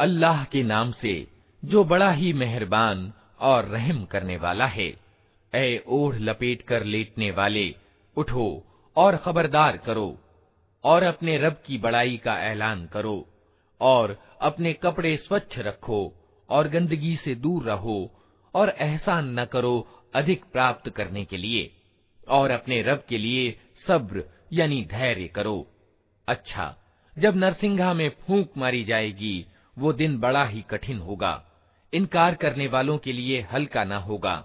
अल्लाह के नाम से जो बड़ा ही मेहरबान और रहम करने वाला है ए ओढ़ लपेट कर लेटने वाले उठो और खबरदार करो और अपने रब की बड़ाई का ऐलान करो और अपने कपड़े स्वच्छ रखो और गंदगी से दूर रहो और एहसान न करो अधिक प्राप्त करने के लिए और अपने रब के लिए सब्र यानी धैर्य करो अच्छा जब नरसिंघा में फूंक मारी जाएगी वो दिन बड़ा ही कठिन होगा इनकार करने वालों के लिए हल्का न होगा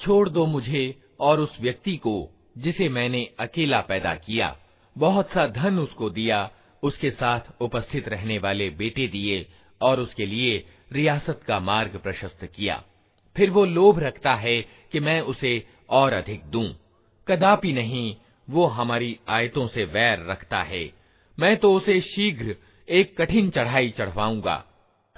छोड़ दो मुझे और उस व्यक्ति को, जिसे मैंने अकेला पैदा किया। बहुत सा धन उसको दिया, उसके साथ उपस्थित रहने वाले बेटे दिए और उसके लिए रियासत का मार्ग प्रशस्त किया। फिर वो लोभ रखता है कि मैं उसे और अधिक दूँ। कदापि नहीं, वो हमारी आयतों से वैर रखता है। मैं तो उसे शीघ्र एक कठिन चढ़ाई चढ़वाऊँगा।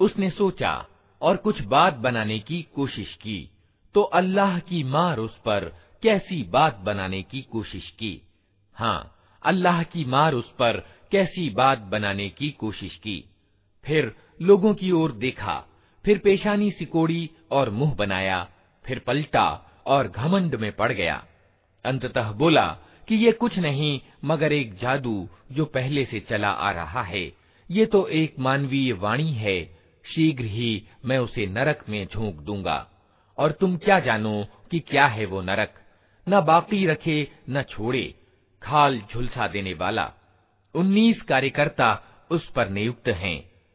उसने सोचा और कुछ बात बनाने की कोशिश की तो अल्लाह की मार उस पर कैसी बात बनाने की कोशिश की हाँ अल्लाह की मार उस पर कैसी बात बनाने की कोशिश की फिर लोगों की ओर देखा फिर पेशानी सिकोड़ी और मुंह बनाया फिर पलटा और घमंड में पड़ गया अंततः बोला कि ये कुछ नहीं, मगर एक जादू जो पहले से चला आ रहा है। ये तो एक मानवीय वाणी है। शीघ्र ही मैं उसे नरक में झोंक दूँगा। और तुम क्या जानो कि क्या है वो नरक? न बाकी रखे, न छोड़े। खाल झुलसा देने वाला। उन्नीस कार्यकर्ता उस पर नियुक्त हैं।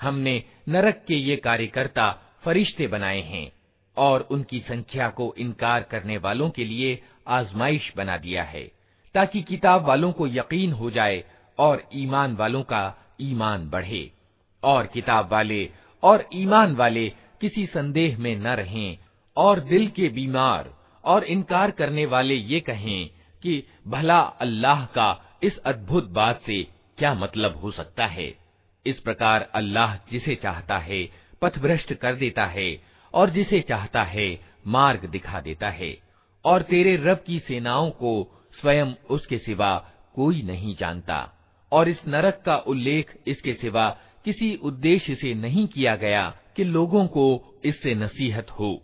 हमने नरक के ये कार्यकर्ता फरिश्ते बनाए हैं और उनकी संख्या को इनकार करने वालों के लिए आजमाइश बना दिया है ताकि किताब वालों को यकीन हो जाए और ईमान वालों का ईमान बढ़े और किताब वाले और ईमान वाले किसी संदेह में न रहें, और दिल के बीमार और इनकार करने वाले ये कहें कि भला अल्लाह का इस अद्भुत बात से क्या मतलब हो सकता है। इस प्रकार अल्लाह जिसे चाहता है, पथभ्रष्ट कर देता है, और जिसे चाहता है, मार्ग दिखा देता है। और तेरे रब की सेनाओं को स्वयं उसके सिवा कोई नहीं जानता, और इस नरक का उल्लेख इसके सिवा किसी उद्देश्य से नहीं किया गया कि लोगों को इससे नसीहत हो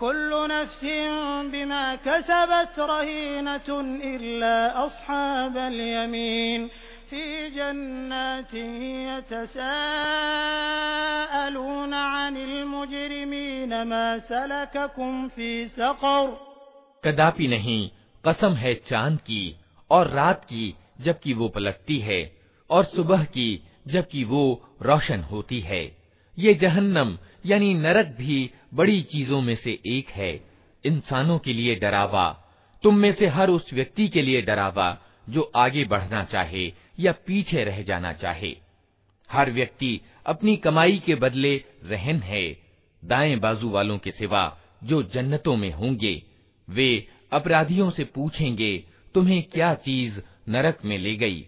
कुल्लु नफ्सिन बिमा कसबत रहीनतुन इल्ला अस्हाबल यमीन फी जन्नातिन यतसाअलून अनिल मुजरिमीन मा सलककुम फी सक़र कदापि नहीं कसम है चांद की और रात की जबकि वो पलटती है और सुबह की जबकि वो रोशन होती है ये जहन्नम यानी नरक भी बड़ी चीज़ों में से एक है, इंसानों के लिए डरावा। तुम में से हर उस व्यक्ति के लिए डरावा, जो आगे बढ़ना चाहे या पीछे रह जाना चाहे। हर व्यक्ति अपनी कमाई के बदले रहन है। दाएँ बाजू वालों के सिवा जो जन्नतों में होंगे, वे अपराधियों से पूछेंगे, तुम्हें क्या चीज़ नरक में ले गई?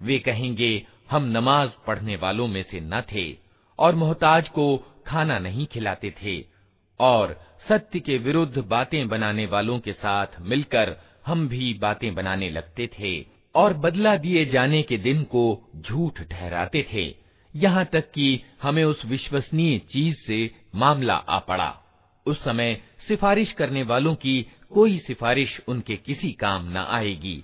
वे कहेंगे हम नमाज पढ़ने वालों में से न थे और मोहताज को खाना नहीं खिलाते थे और सत्य के विरुद्ध बातें बनाने वालों के साथ मिलकर हम भी बातें बनाने लगते थे और बदला दिए जाने के दिन को झूठ ठहराते थे। यहाँ तक कि हमें उस विश्वसनीय चीज़ से मामला आ पड़ा। उस समय सिफारिश करने वालों की कोई सिफारिश उनके किसी काम न आएगी।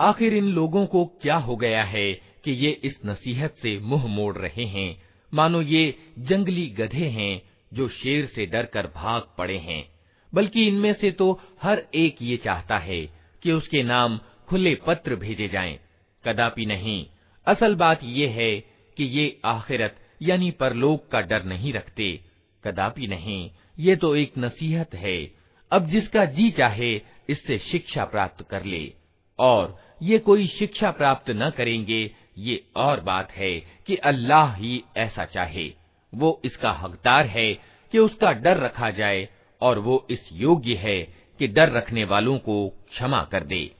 आखिर इन लोगों को क्या हो गया है कि ये इस नसीहत से मुंह मोड़ रहे हैं मानो ये जंगली गधे हैं जो शेर से डर कर भाग पड़े हैं बल्कि इनमें से तो हर एक ये चाहता है कि उसके नाम खुले पत्र भेजे जाएँ। कदापि नहीं। असल बात यह है कि ये आखिरत, यानी परलोक का डर नहीं रखते। कदापि नहीं। ये तो एक नसीहत है। अब जिसका जी चाहे, इससे शिक्षा प्राप्त कर ले। और ये कोई शिक्षा प्राप्त न करेंगे, ये और बात है कि अल्लाह ही ऐसा चाहे। वो इसका हकदार है कि उसका डर रखा जाए, और वो इस योग्य है कि डर रखने वालों को क्षमा कर दे।